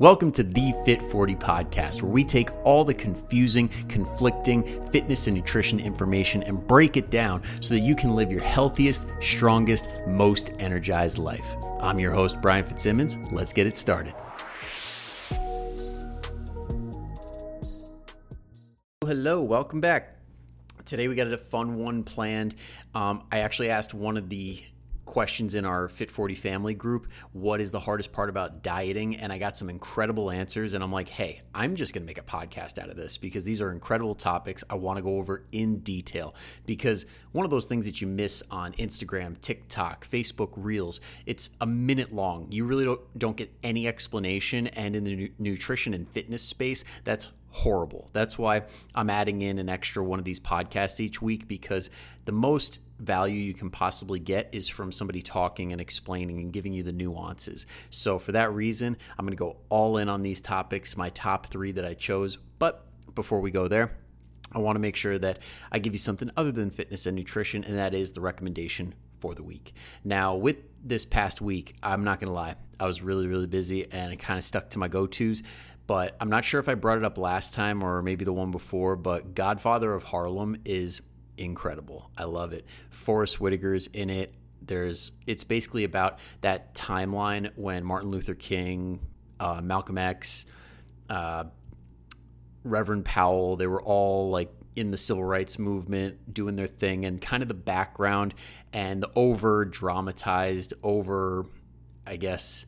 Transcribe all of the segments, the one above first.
Welcome to the Fit 40 podcast, where we take all the confusing, conflicting fitness and nutrition information and break it down so that you can live your healthiest, strongest, most energized life. I'm your host, Brian Fitzsimmons. Let's get it started. Hello, welcome back. Today we got a fun one planned. Um, I actually asked one of the questions in our Fit 40 family group what is the hardest part about dieting? And I got some incredible answers. And I'm like, hey, I'm just going to make a podcast out of this because these are incredible topics I want to go over in detail. Because one of those things that you miss on Instagram, TikTok, Facebook Reels, it's a minute long. You really don't, don't get any explanation. And in the nu- nutrition and fitness space, that's horrible. That's why I'm adding in an extra one of these podcasts each week because the most value you can possibly get is from somebody talking and explaining and giving you the nuances. So, for that reason, I'm going to go all in on these topics, my top three that I chose. But before we go there, I want to make sure that I give you something other than fitness and nutrition, and that is the recommendation for the week. Now, with this past week, I'm not going to lie, I was really, really busy and I kind of stuck to my go tos but I'm not sure if I brought it up last time or maybe the one before, but Godfather of Harlem is incredible. I love it. Forest Whitaker's in it. There's it's basically about that timeline when Martin Luther King, uh, Malcolm X, uh, Reverend Powell, they were all like in the civil rights movement doing their thing and kind of the background and the over dramatized over I guess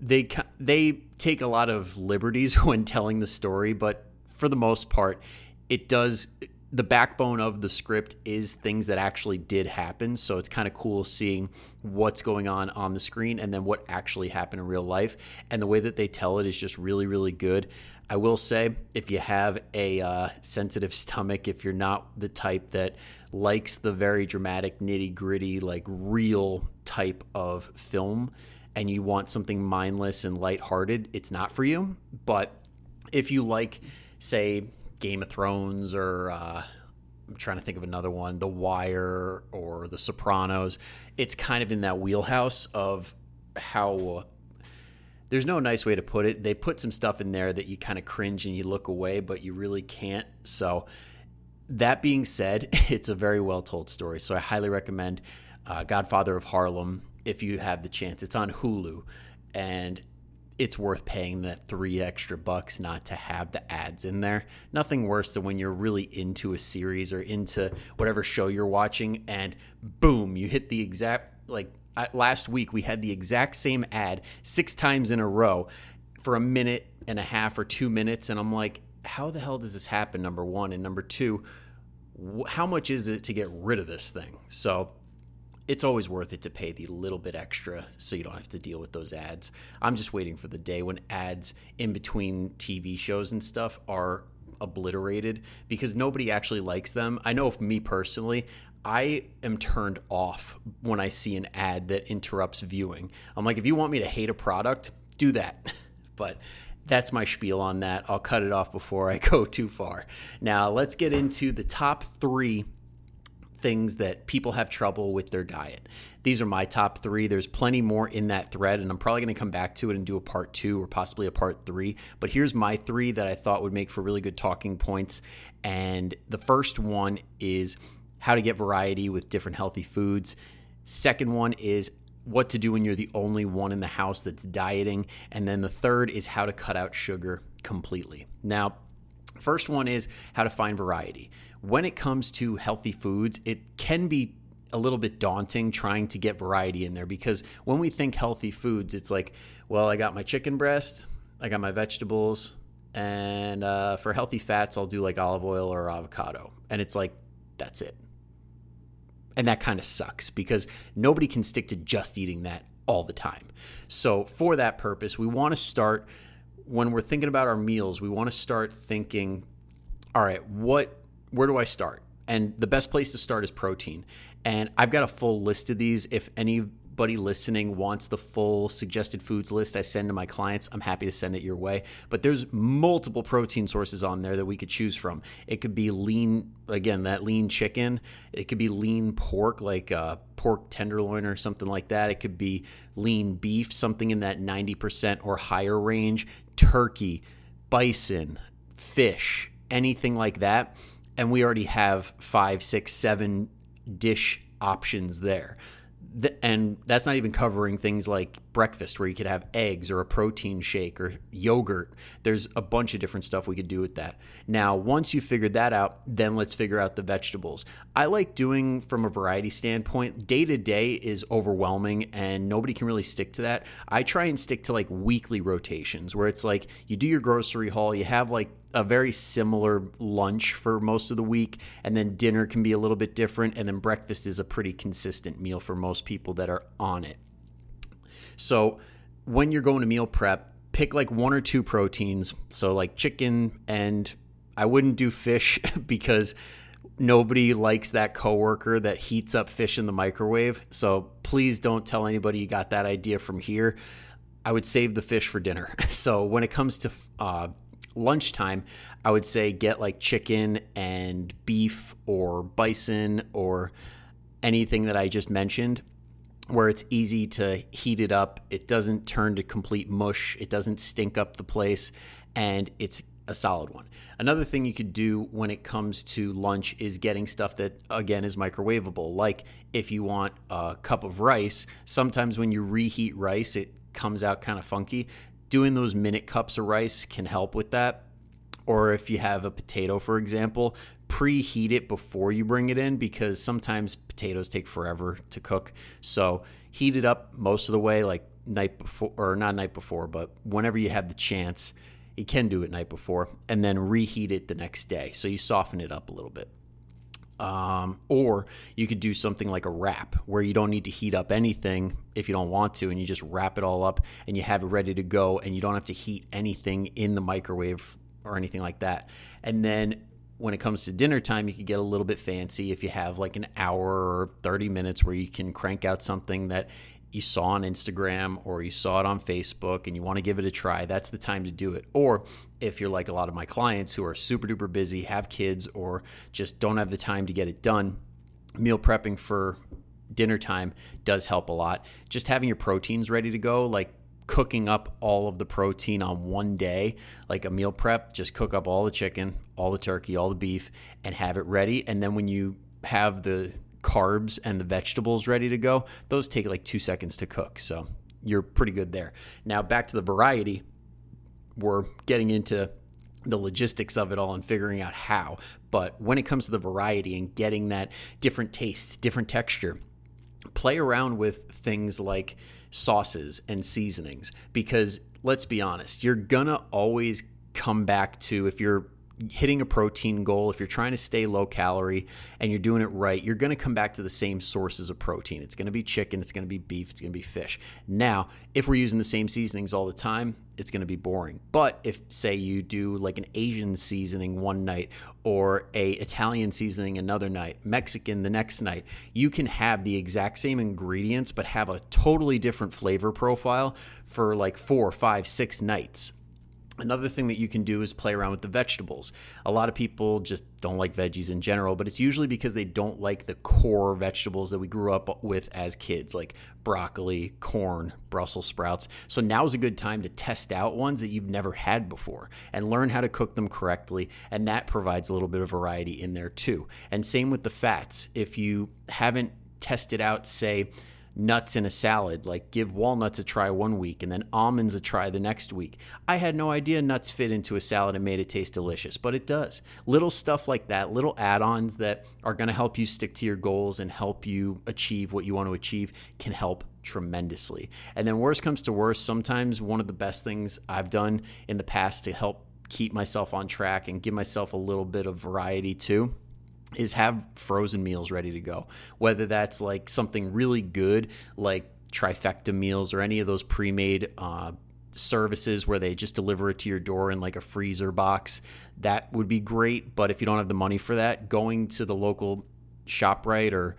they they take a lot of liberties when telling the story, but for the most part, it does. The backbone of the script is things that actually did happen, so it's kind of cool seeing what's going on on the screen and then what actually happened in real life. And the way that they tell it is just really, really good. I will say, if you have a uh, sensitive stomach, if you're not the type that likes the very dramatic, nitty gritty, like real type of film, and you want something mindless and lighthearted, it's not for you. But if you like, say, Game of Thrones or uh, I'm trying to think of another one, The Wire or The Sopranos, it's kind of in that wheelhouse of how. there's no nice way to put it. They put some stuff in there that you kind of cringe and you look away, but you really can't. So, that being said, it's a very well told story. So, I highly recommend uh, Godfather of Harlem if you have the chance. It's on Hulu, and it's worth paying that three extra bucks not to have the ads in there. Nothing worse than when you're really into a series or into whatever show you're watching, and boom, you hit the exact like last week we had the exact same ad six times in a row for a minute and a half or two minutes, and I'm like, how the hell does this happen? Number one, and number two, how much is it to get rid of this thing? So it's always worth it to pay the little bit extra so you don't have to deal with those ads. I'm just waiting for the day when ads in between TV shows and stuff are obliterated because nobody actually likes them. I know me personally, I am turned off when I see an ad that interrupts viewing. I'm like, if you want me to hate a product, do that. but that's my spiel on that. I'll cut it off before I go too far. Now, let's get into the top three things that people have trouble with their diet. These are my top three. There's plenty more in that thread, and I'm probably going to come back to it and do a part two or possibly a part three. But here's my three that I thought would make for really good talking points. And the first one is how to get variety with different healthy foods. Second one is what to do when you're the only one in the house that's dieting. And then the third is how to cut out sugar completely. Now, first one is how to find variety when it comes to healthy foods, it can be a little bit daunting trying to get variety in there because when we think healthy foods, it's like, well, I got my chicken breast, I got my vegetables, and uh, for healthy fats, I'll do like olive oil or avocado. And it's like, that's it. And that kind of sucks because nobody can stick to just eating that all the time. So, for that purpose, we want to start when we're thinking about our meals, we want to start thinking, all right, what where do I start? And the best place to start is protein. And I've got a full list of these. If anybody listening wants the full suggested foods list I send to my clients, I'm happy to send it your way. But there's multiple protein sources on there that we could choose from. It could be lean, again, that lean chicken. It could be lean pork, like uh, pork tenderloin or something like that. It could be lean beef, something in that 90% or higher range turkey, bison, fish, anything like that. And we already have five, six, seven dish options there and that's not even covering things like breakfast where you could have eggs or a protein shake or yogurt. There's a bunch of different stuff we could do with that. Now once you figured that out then let's figure out the vegetables. I like doing from a variety standpoint day to day is overwhelming and nobody can really stick to that. I try and stick to like weekly rotations where it's like you do your grocery haul you have like a very similar lunch for most of the week, and then dinner can be a little bit different, and then breakfast is a pretty consistent meal for most people that are on it. So when you're going to meal prep, pick like one or two proteins. So like chicken, and I wouldn't do fish because nobody likes that coworker that heats up fish in the microwave. So please don't tell anybody you got that idea from here. I would save the fish for dinner. So when it comes to uh, lunchtime, I would say get like chicken and beef or bison or anything that I just mentioned where it's easy to heat it up. It doesn't turn to complete mush, it doesn't stink up the place, and it's a solid one. Another thing you could do when it comes to lunch is getting stuff that, again, is microwavable. Like if you want a cup of rice, sometimes when you reheat rice, it comes out kind of funky doing those minute cups of rice can help with that. Or if you have a potato, for example, preheat it before you bring it in because sometimes potatoes take forever to cook. So heat it up most of the way, like night before, or not night before, but whenever you have the chance, you can do it night before, and then reheat it the next day. So you soften it up a little bit. Um, or you could do something like a wrap where you don't need to heat up anything if you don't want to, and you just wrap it all up and you have it ready to go, and you don't have to heat anything in the microwave or anything like that. And then when it comes to dinner time, you could get a little bit fancy if you have like an hour or 30 minutes where you can crank out something that you saw on Instagram or you saw it on Facebook and you want to give it a try, that's the time to do it. Or if you're like a lot of my clients who are super duper busy, have kids, or just don't have the time to get it done, meal prepping for dinner time does help a lot. Just having your proteins ready to go, like cooking up all of the protein on one day, like a meal prep, just cook up all the chicken, all the turkey, all the beef, and have it ready. And then when you have the carbs and the vegetables ready to go, those take like two seconds to cook. So you're pretty good there. Now, back to the variety, we're getting into the logistics of it all and figuring out how. But when it comes to the variety and getting that different taste, different texture, play around with things like sauces and seasonings because let's be honest, you're gonna always come back to if you're hitting a protein goal, if you're trying to stay low calorie and you're doing it right, you're going to come back to the same sources of protein. It's going to be chicken, it's going to be beef, it's going to be fish. Now, if we're using the same seasonings all the time, it's going to be boring. But if say you do like an Asian seasoning one night or a Italian seasoning another night, Mexican the next night, you can have the exact same ingredients but have a totally different flavor profile for like four, five, six nights Another thing that you can do is play around with the vegetables. A lot of people just don't like veggies in general, but it's usually because they don't like the core vegetables that we grew up with as kids, like broccoli, corn, Brussels sprouts. So now's a good time to test out ones that you've never had before and learn how to cook them correctly. And that provides a little bit of variety in there too. And same with the fats. If you haven't tested out, say, nuts in a salad, like give walnuts a try one week and then almonds a try the next week. I had no idea nuts fit into a salad and made it taste delicious, but it does. Little stuff like that, little add ons that are going to help you stick to your goals and help you achieve what you want to achieve can help tremendously. And then, worst comes to worst, sometimes one of the best things I've done in the past to help keep myself on track and give myself a little bit of variety too is have frozen meals ready to go. Whether that's like something really good, like trifecta meals or any of those pre made uh, services where they just deliver it to your door in like a freezer box, that would be great. But if you don't have the money for that, going to the local ShopRite or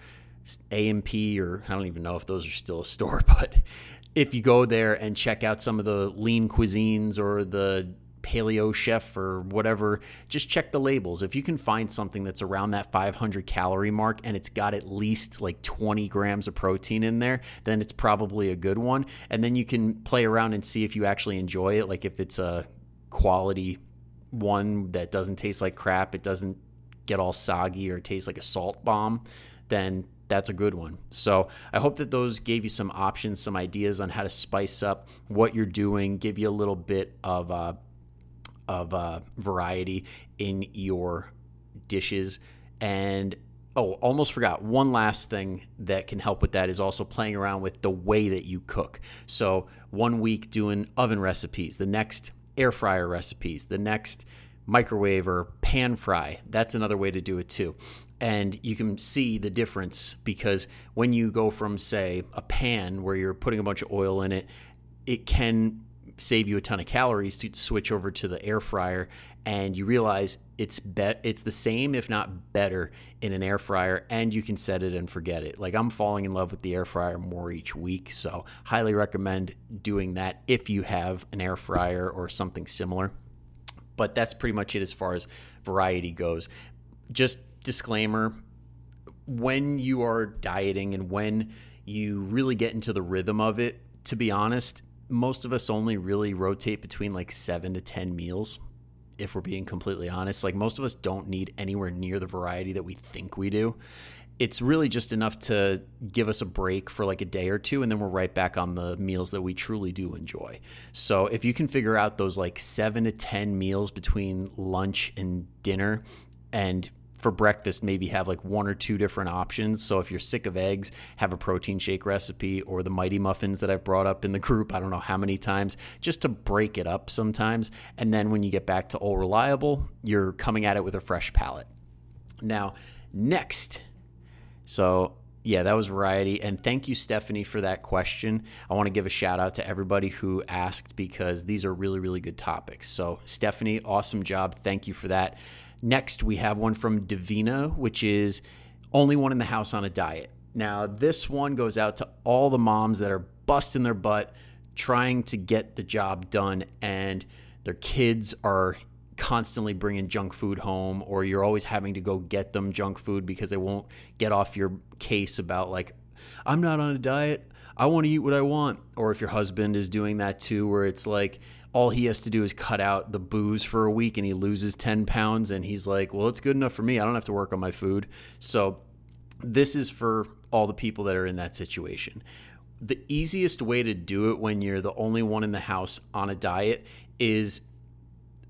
A&P or I don't even know if those are still a store, but if you go there and check out some of the lean cuisines or the paleo chef or whatever, just check the labels. If you can find something that's around that 500 calorie mark and it's got at least like 20 grams of protein in there, then it's probably a good one. And then you can play around and see if you actually enjoy it. Like if it's a quality one that doesn't taste like crap, it doesn't get all soggy or taste like a salt bomb, then that's a good one. So I hope that those gave you some options, some ideas on how to spice up what you're doing, give you a little bit of uh, of uh, variety in your dishes. And oh, almost forgot one last thing that can help with that is also playing around with the way that you cook. So one week doing oven recipes, the next air fryer recipes, the next microwave or pan fry. That's another way to do it too. And you can see the difference because when you go from, say, a pan where you're putting a bunch of oil in it, it can save you a ton of calories to switch over to the air fryer and you realize it's bet it's the same if not better in an air fryer and you can set it and forget it. Like i'm falling in love with the air fryer more each week so highly recommend doing that if you have an air fryer or something similar. But that's pretty much it as far as variety goes. Just disclaimer when you are dieting and when you really get into the rhythm of it to be honest most of us only really rotate between like seven to 10 meals, if we're being completely honest. Like most of us don't need anywhere near the variety that we think we do. It's really just enough to give us a break for like a day or two, and then we're right back on the meals that we truly do enjoy. So, if you can figure out those like seven to 10 meals between lunch and dinner, and for breakfast maybe have like one or two different options. So if you're sick of eggs, have a protein shake recipe or the mighty muffins that I've brought up in the group, I don't know how many times, just to break it up sometimes. And then when you get back to all reliable, you're coming at it with a fresh palate. Now, next. So yeah, that was variety. And thank you, Stephanie, for that question. I want to give a shout out to everybody who asked because these are really, really good topics. So, Stephanie, awesome job. Thank you for that. Next, we have one from Davina, which is only one in the house on a diet. Now, this one goes out to all the moms that are busting their butt trying to get the job done and their kids are constantly bringing junk food home or you're always having to go get them junk food because they won't get off your case about like I'm not on a diet. I want to eat what I want. Or if your husband is doing that too where it's like all he has to do is cut out the booze for a week and he loses 10 pounds and he's like, well, it's good enough for me. I don't have to work on my food. So, this is for all the people that are in that situation. The easiest way to do it when you're the only one in the house on a diet is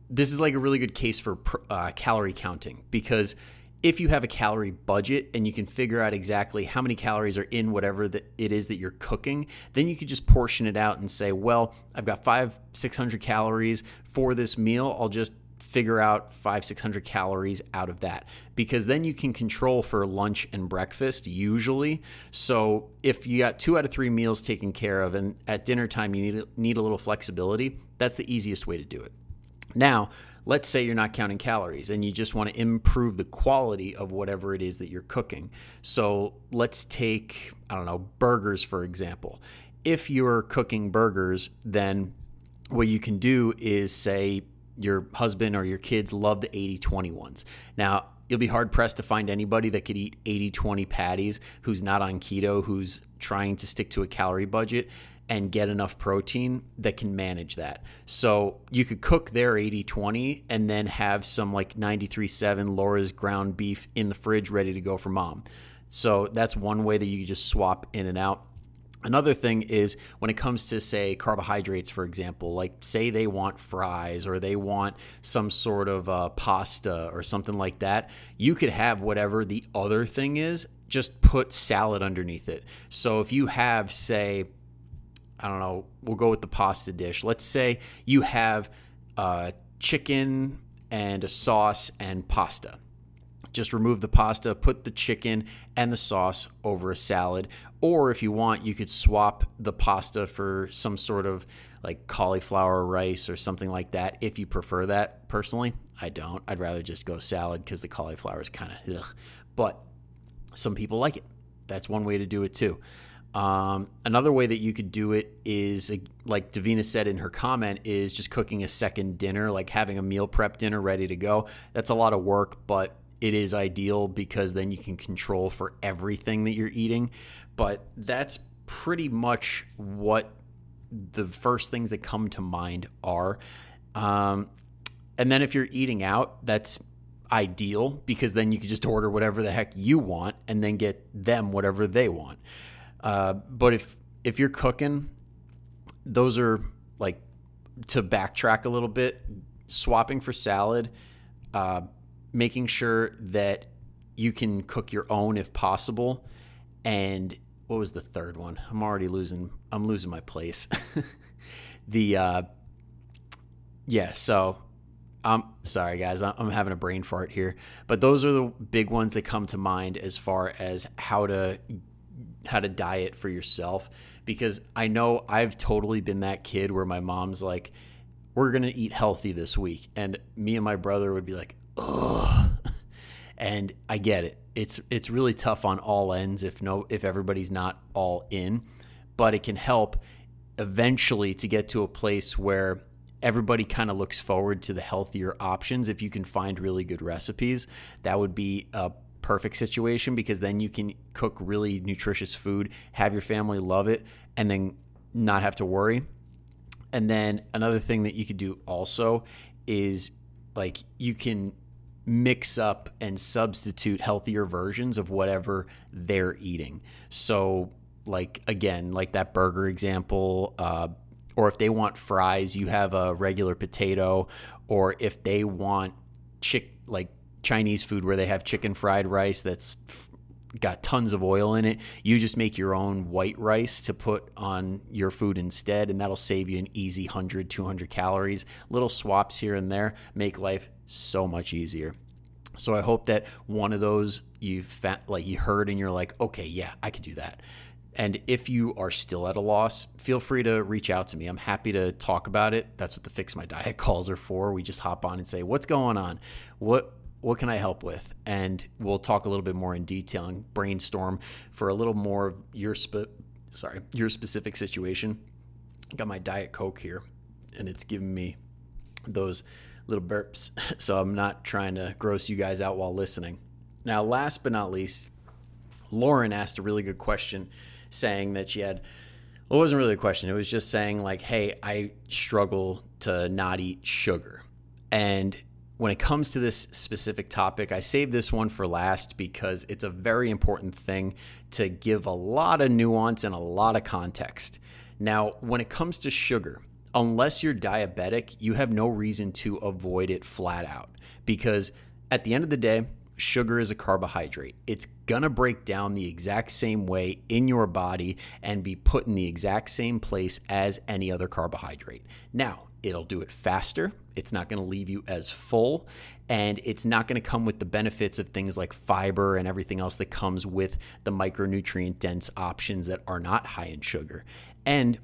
this is like a really good case for uh, calorie counting because if you have a calorie budget and you can figure out exactly how many calories are in whatever it is that you're cooking, then you could just portion it out and say, well, I've got five, 600 calories for this meal. I'll just figure out five, 600 calories out of that because then you can control for lunch and breakfast usually. So if you got two out of three meals taken care of and at dinner time you need, need a little flexibility, that's the easiest way to do it. Now, let's say you're not counting calories and you just want to improve the quality of whatever it is that you're cooking. So let's take, I don't know, burgers for example. If you're cooking burgers, then what you can do is say your husband or your kids love the 80 20 ones. Now, you'll be hard pressed to find anybody that could eat 80 20 patties who's not on keto, who's trying to stick to a calorie budget and get enough protein that can manage that. So you could cook their 80 20 and then have some like 93 7 Laura's ground beef in the fridge ready to go for mom. So that's one way that you just swap in and out. Another thing is when it comes to, say, carbohydrates, for example, like say they want fries or they want some sort of uh, pasta or something like that, you could have whatever the other thing is, just put salad underneath it. So if you have, say, I don't know, we'll go with the pasta dish. Let's say you have uh, chicken and a sauce and pasta. Just remove the pasta, put the chicken and the sauce over a salad. Or if you want, you could swap the pasta for some sort of like cauliflower rice or something like that if you prefer that. Personally, I don't. I'd rather just go salad because the cauliflower is kind of But some people like it. That's one way to do it too. Um, another way that you could do it is, like Davina said in her comment, is just cooking a second dinner, like having a meal prep dinner ready to go. That's a lot of work, but it is ideal because then you can control for everything that you're eating. But that's pretty much what the first things that come to mind are. Um, and then if you're eating out, that's ideal because then you can just order whatever the heck you want and then get them whatever they want. Uh, but if if you're cooking, those are like to backtrack a little bit, swapping for salad, uh, making sure that you can cook your own if possible, and what was the third one? I'm already losing. I'm losing my place. the uh, yeah, so I'm sorry, guys. I'm having a brain fart here, but those are the big ones that come to mind as far as how to how to diet for yourself. Because I know I've totally been that kid where my mom's like, "We're gonna eat healthy this week," and me and my brother would be like, "Ugh," and I get it. It's it's really tough on all ends if no if everybody's not all in, but it can help eventually to get to a place where everybody kind of looks forward to the healthier options. If you can find really good recipes, that would be a perfect situation because then you can cook really nutritious food, have your family love it, and then not have to worry. And then another thing that you could do also is like you can mix up and substitute healthier versions of whatever they're eating. So, like again, like that burger example, uh, or if they want fries, you have a regular potato, or if they want chick like Chinese food where they have chicken fried rice that's got tons of oil in it, you just make your own white rice to put on your food instead and that'll save you an easy 100 200 calories. Little swaps here and there make life so much easier. So I hope that one of those you've like you heard and you're like, "Okay, yeah, I could do that." And if you are still at a loss, feel free to reach out to me. I'm happy to talk about it. That's what the Fix My Diet calls are for. We just hop on and say, "What's going on? What what can I help with?" And we'll talk a little bit more in detail and brainstorm for a little more of your spe- sorry, your specific situation. Got my Diet Coke here, and it's giving me those little burps, so I'm not trying to gross you guys out while listening. Now, last but not least, Lauren asked a really good question saying that she had well, it wasn't really a question. It was just saying like, "Hey, I struggle to not eat sugar." And when it comes to this specific topic, I saved this one for last because it's a very important thing to give a lot of nuance and a lot of context. Now, when it comes to sugar, unless you're diabetic, you have no reason to avoid it flat out because at the end of the day, sugar is a carbohydrate. It's going to break down the exact same way in your body and be put in the exact same place as any other carbohydrate. Now, it'll do it faster. It's not going to leave you as full. And it's not going to come with the benefits of things like fiber and everything else that comes with the micronutrient dense options that are not high in sugar. And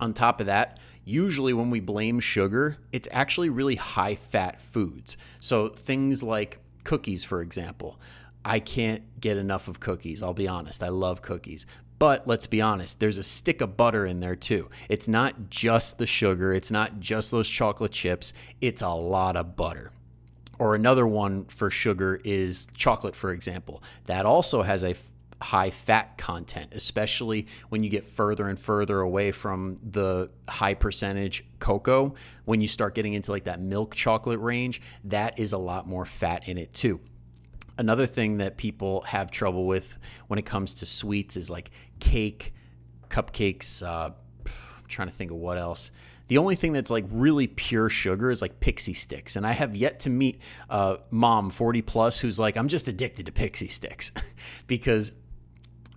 on top of that, usually when we blame sugar, it's actually really high fat foods. So things like cookies, for example. I can't get enough of cookies. I'll be honest. I love cookies. But let's be honest, there's a stick of butter in there too. It's not just the sugar, it's not just those chocolate chips, it's a lot of butter. Or another one for sugar is chocolate, for example. That also has a high fat content, especially when you get further and further away from the high percentage cocoa. When you start getting into like that milk chocolate range, that is a lot more fat in it too. Another thing that people have trouble with when it comes to sweets is like cake, cupcakes. Uh, I'm trying to think of what else. The only thing that's like really pure sugar is like Pixy Stix. And I have yet to meet a mom 40 plus who's like, I'm just addicted to Pixy Stix because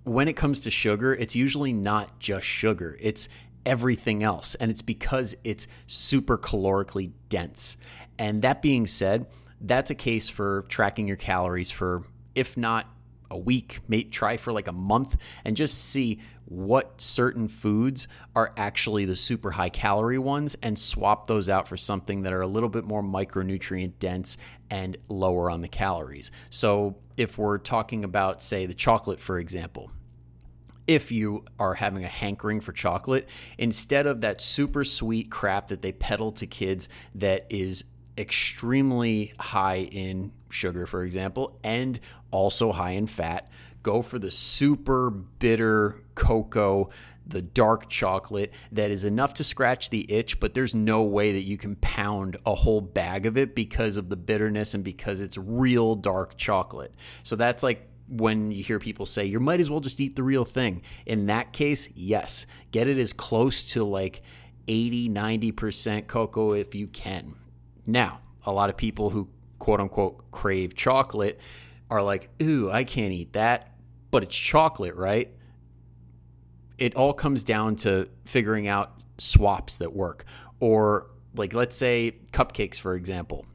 when it comes to sugar, it's usually not just sugar, it's everything else. And it's because it's super calorically dense. And that being said, that's a case for tracking your calories for, if not a week, may try for like a month and just see what certain foods are actually the super high calorie ones and swap those out for something that are a little bit more micronutrient dense and lower on the calories. So, if we're talking about, say, the chocolate, for example, if you are having a hankering for chocolate, instead of that super sweet crap that they peddle to kids that is extremely high in sugar, for example, and also high in fat, go for the super bitter cocoa the dark chocolate that is enough to scratch the itch, but there's no way that you can pound a whole bag of it because of the bitterness and because it's real dark chocolate. So that's like when you hear people say you might as well just eat the real thing. In that case, yes, get it as close to like 80, 90% cocoa if you can. Now, a lot of people who quote unquote crave chocolate are like, ooh, I can't eat that, but it's chocolate, right? It all comes down to figuring out swaps that work. Or, like, let's say cupcakes, for example.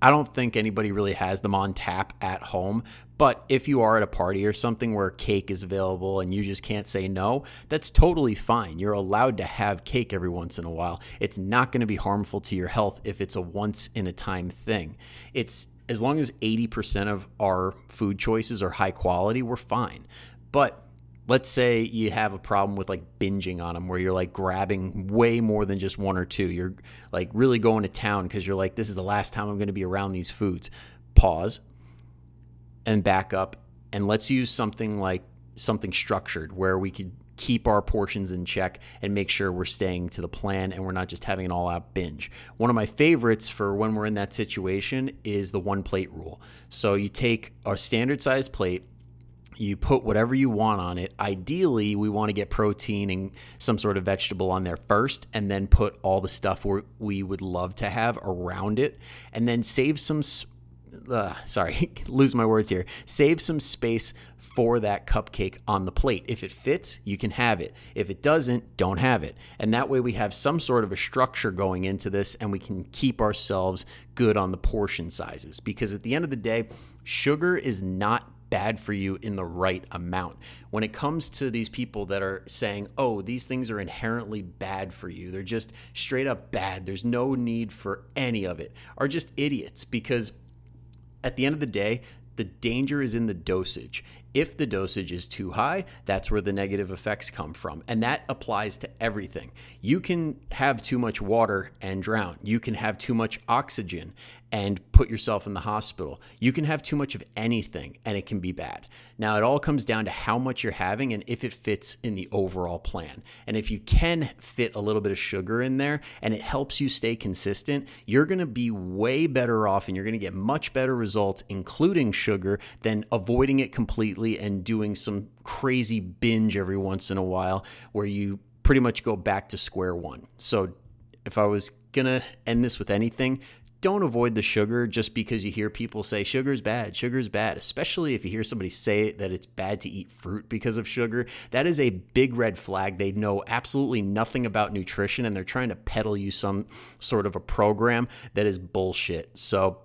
I don't think anybody really has them on tap at home, but if you are at a party or something where cake is available and you just can't say no, that's totally fine. You're allowed to have cake every once in a while. It's not going to be harmful to your health if it's a once in a time thing. It's as long as 80% of our food choices are high quality, we're fine. But let's say you have a problem with like binging on them where you're like grabbing way more than just one or two. You're like really going to town because you're like, this is the last time I'm going to be around these foods. Pause and back up and let's use something like something structured where we could keep our portions in check and make sure we're staying to the plan and we're not just having an all out binge. One of my favorites for when we're in that situation is the one plate rule. So you take a standard size plate, you put whatever you want on it. Ideally, we want to get protein and some sort of vegetable on there first, and then put all the stuff we would love to have around it, and then save some uh, sorry, lose my words here. Save some space for that cupcake on the plate. If it fits, you can have it. If it doesn't, don't have it. And that way we have some sort of a structure going into this and we can keep ourselves good on the portion sizes. Because at the end of the day, sugar is not bad for you in the right amount. When it comes to these people that are saying, oh, these things are inherently bad for you, they're just straight up bad, there's no need for any of it, are just idiots because at the end of the day, the danger is in the dosage. If the dosage is too high, that's where the negative effects come from. And that applies to everything. You can have too much water and drown. You can have too much oxygen and put yourself in the hospital. You can have too much of anything and it can be bad. Now, it all comes down to how much you're having and if it fits in the overall plan. And if you can fit a little bit of sugar in there and it helps you stay consistent, you're gonna be way better off and you're gonna get much better results, including sugar, than avoiding it completely and doing some crazy binge every once in a while where you pretty much go back to square one. So, if I was gonna end this with anything, don't avoid the sugar just because you hear people say sugar's bad, sugar's bad, especially if you hear somebody say that it's bad to eat fruit because of sugar. That is a big red flag. They know absolutely nothing about nutrition and they're trying to peddle you some sort of a program that is bullshit. So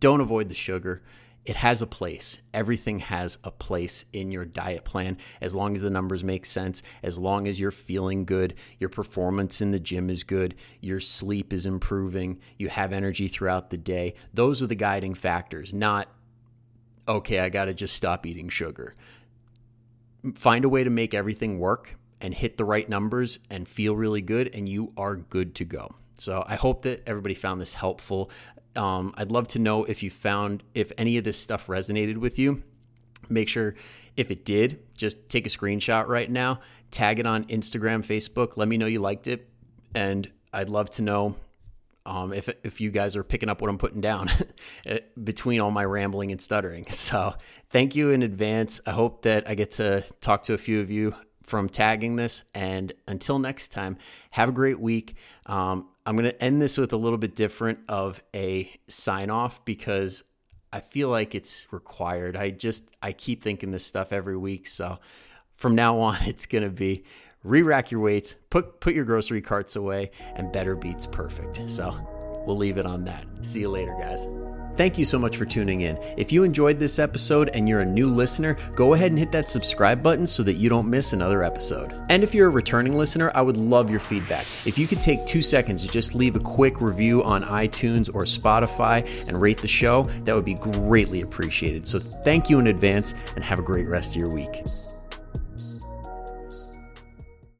don't avoid the sugar it has a place. Everything has a place in your diet plan as long as the numbers make sense, as long as you're feeling good, your performance in the gym is good, your sleep is improving, you have energy throughout the day. Those are the guiding factors, not, okay, I got to just stop eating sugar. Find a way to make everything work and hit the right numbers and feel really good, and you are good to go. So I hope that everybody found this helpful. Um, I'd love to know if you found if any of this stuff resonated with you. Make sure if it did, just take a screenshot right now, tag it on Instagram, Facebook. Let me know you liked it, and I'd love to know um, if if you guys are picking up what I'm putting down between all my rambling and stuttering. So thank you in advance. I hope that I get to talk to a few of you from tagging this. And until next time, have a great week. Um, I'm going to end this with a little bit different of a sign off because I feel like it's required. I just I keep thinking this stuff every week, so from now on it's going to be re-rack your weights, put put your grocery carts away and better beats perfect. So, we'll leave it on that. See you later, guys. Thank you so much for tuning in. If you enjoyed this episode and you're a new listener, go ahead and hit that subscribe button so that you don't miss another episode. And if you're a returning listener, I would love your feedback. If you could take two seconds to just leave a quick review on iTunes or Spotify and rate the show, that would be greatly appreciated. So thank you in advance and have a great rest of your week.